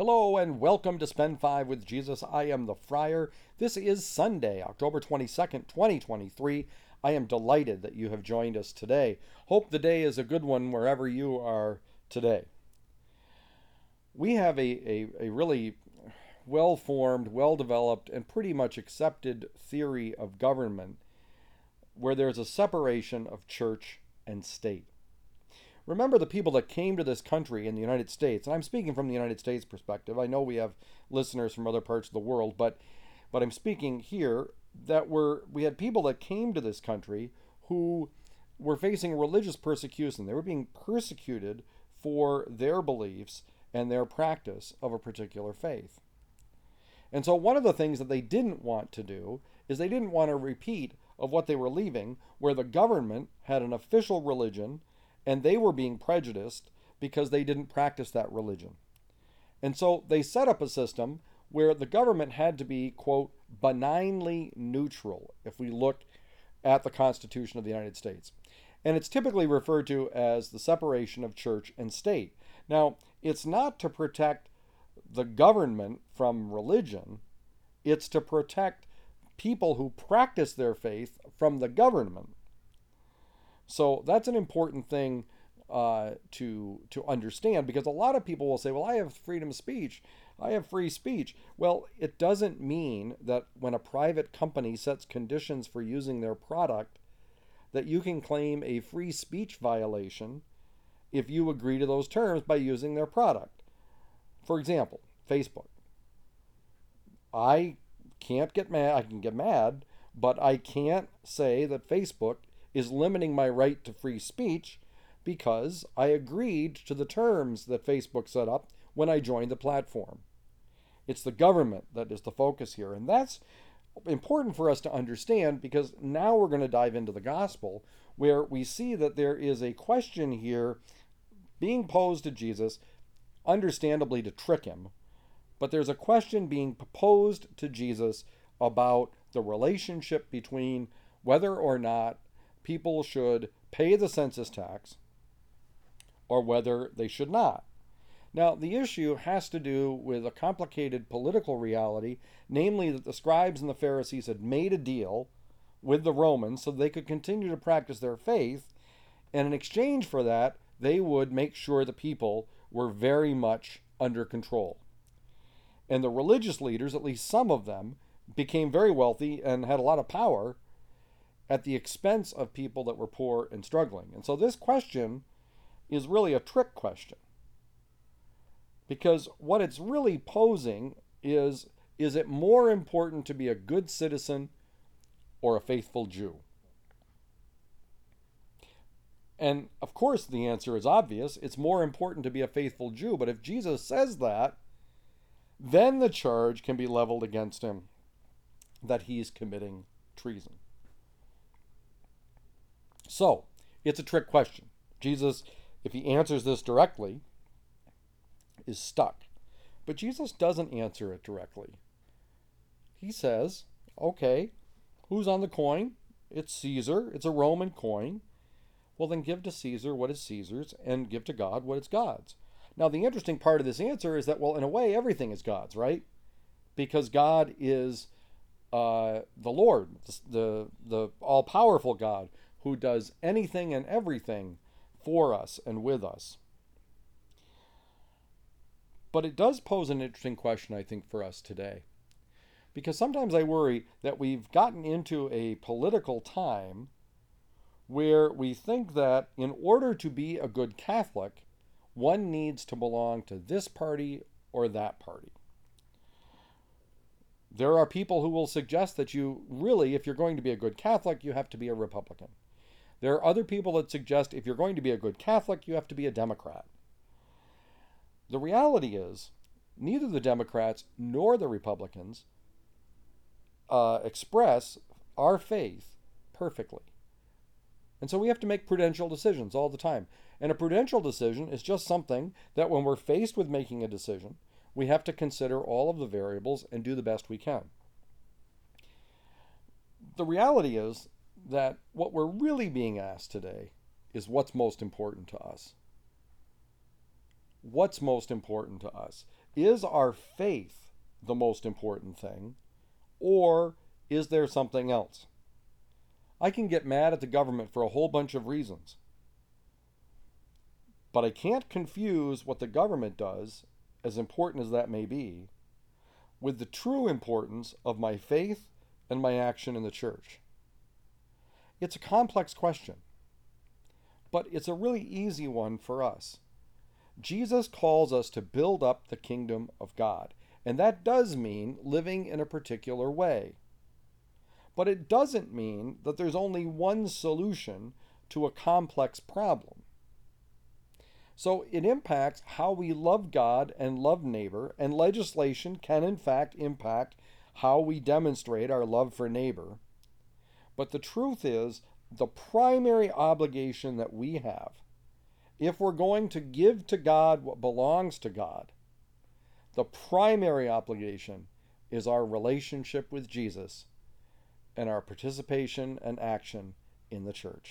Hello and welcome to Spend 5 with Jesus. I am the Friar. This is Sunday, October 22nd, 2023. I am delighted that you have joined us today. Hope the day is a good one wherever you are today. We have a, a, a really well formed, well developed, and pretty much accepted theory of government where there's a separation of church and state. Remember the people that came to this country in the United States, and I'm speaking from the United States perspective. I know we have listeners from other parts of the world, but but I'm speaking here that were we had people that came to this country who were facing religious persecution. They were being persecuted for their beliefs and their practice of a particular faith. And so one of the things that they didn't want to do is they didn't want to repeat of what they were leaving where the government had an official religion and they were being prejudiced because they didn't practice that religion. And so they set up a system where the government had to be, quote, benignly neutral if we look at the Constitution of the United States. And it's typically referred to as the separation of church and state. Now, it's not to protect the government from religion, it's to protect people who practice their faith from the government. So that's an important thing uh, to to understand because a lot of people will say, "Well, I have freedom of speech. I have free speech." Well, it doesn't mean that when a private company sets conditions for using their product, that you can claim a free speech violation if you agree to those terms by using their product. For example, Facebook. I can't get mad. I can get mad, but I can't say that Facebook is limiting my right to free speech because I agreed to the terms that Facebook set up when I joined the platform. It's the government that is the focus here. And that's important for us to understand because now we're going to dive into the gospel where we see that there is a question here being posed to Jesus, understandably to trick him. But there's a question being posed to Jesus about the relationship between whether or not people should pay the census tax or whether they should not. Now, the issue has to do with a complicated political reality, namely that the scribes and the Pharisees had made a deal with the Romans so they could continue to practice their faith, and in exchange for that, they would make sure the people were very much under control. And the religious leaders, at least some of them, became very wealthy and had a lot of power at the expense of people that were poor and struggling. And so this question is really a trick question. Because what it's really posing is is it more important to be a good citizen or a faithful Jew? And of course, the answer is obvious. It's more important to be a faithful Jew. But if Jesus says that, then the charge can be leveled against him that he's committing treason. So, it's a trick question. Jesus, if he answers this directly, is stuck. But Jesus doesn't answer it directly. He says, okay, who's on the coin? It's Caesar. It's a Roman coin. Well, then give to Caesar what is Caesar's and give to God what is God's. Now, the interesting part of this answer is that, well, in a way, everything is God's, right? Because God is uh, the Lord, the, the, the all powerful God who does anything and everything for us and with us. But it does pose an interesting question, I think, for us today. Because sometimes I worry that we've gotten into a political time where we think that in order to be a good Catholic, one needs to belong to this party or that party. There are people who will suggest that you really, if you're going to be a good Catholic, you have to be a Republican. There are other people that suggest if you're going to be a good Catholic, you have to be a Democrat. The reality is, neither the Democrats nor the Republicans uh, express our faith perfectly. And so we have to make prudential decisions all the time. And a prudential decision is just something that when we're faced with making a decision, we have to consider all of the variables and do the best we can. The reality is that what we're really being asked today is what's most important to us. What's most important to us? Is our faith the most important thing, or is there something else? I can get mad at the government for a whole bunch of reasons. But I can't confuse what the government does, as important as that may be, with the true importance of my faith and my action in the church. It's a complex question, but it's a really easy one for us. Jesus calls us to build up the kingdom of God, and that does mean living in a particular way. But it doesn't mean that there's only one solution to a complex problem. So it impacts how we love God and love neighbor, and legislation can in fact impact how we demonstrate our love for neighbor. But the truth is, the primary obligation that we have, if we're going to give to God what belongs to God, the primary obligation is our relationship with Jesus and our participation and action in the church.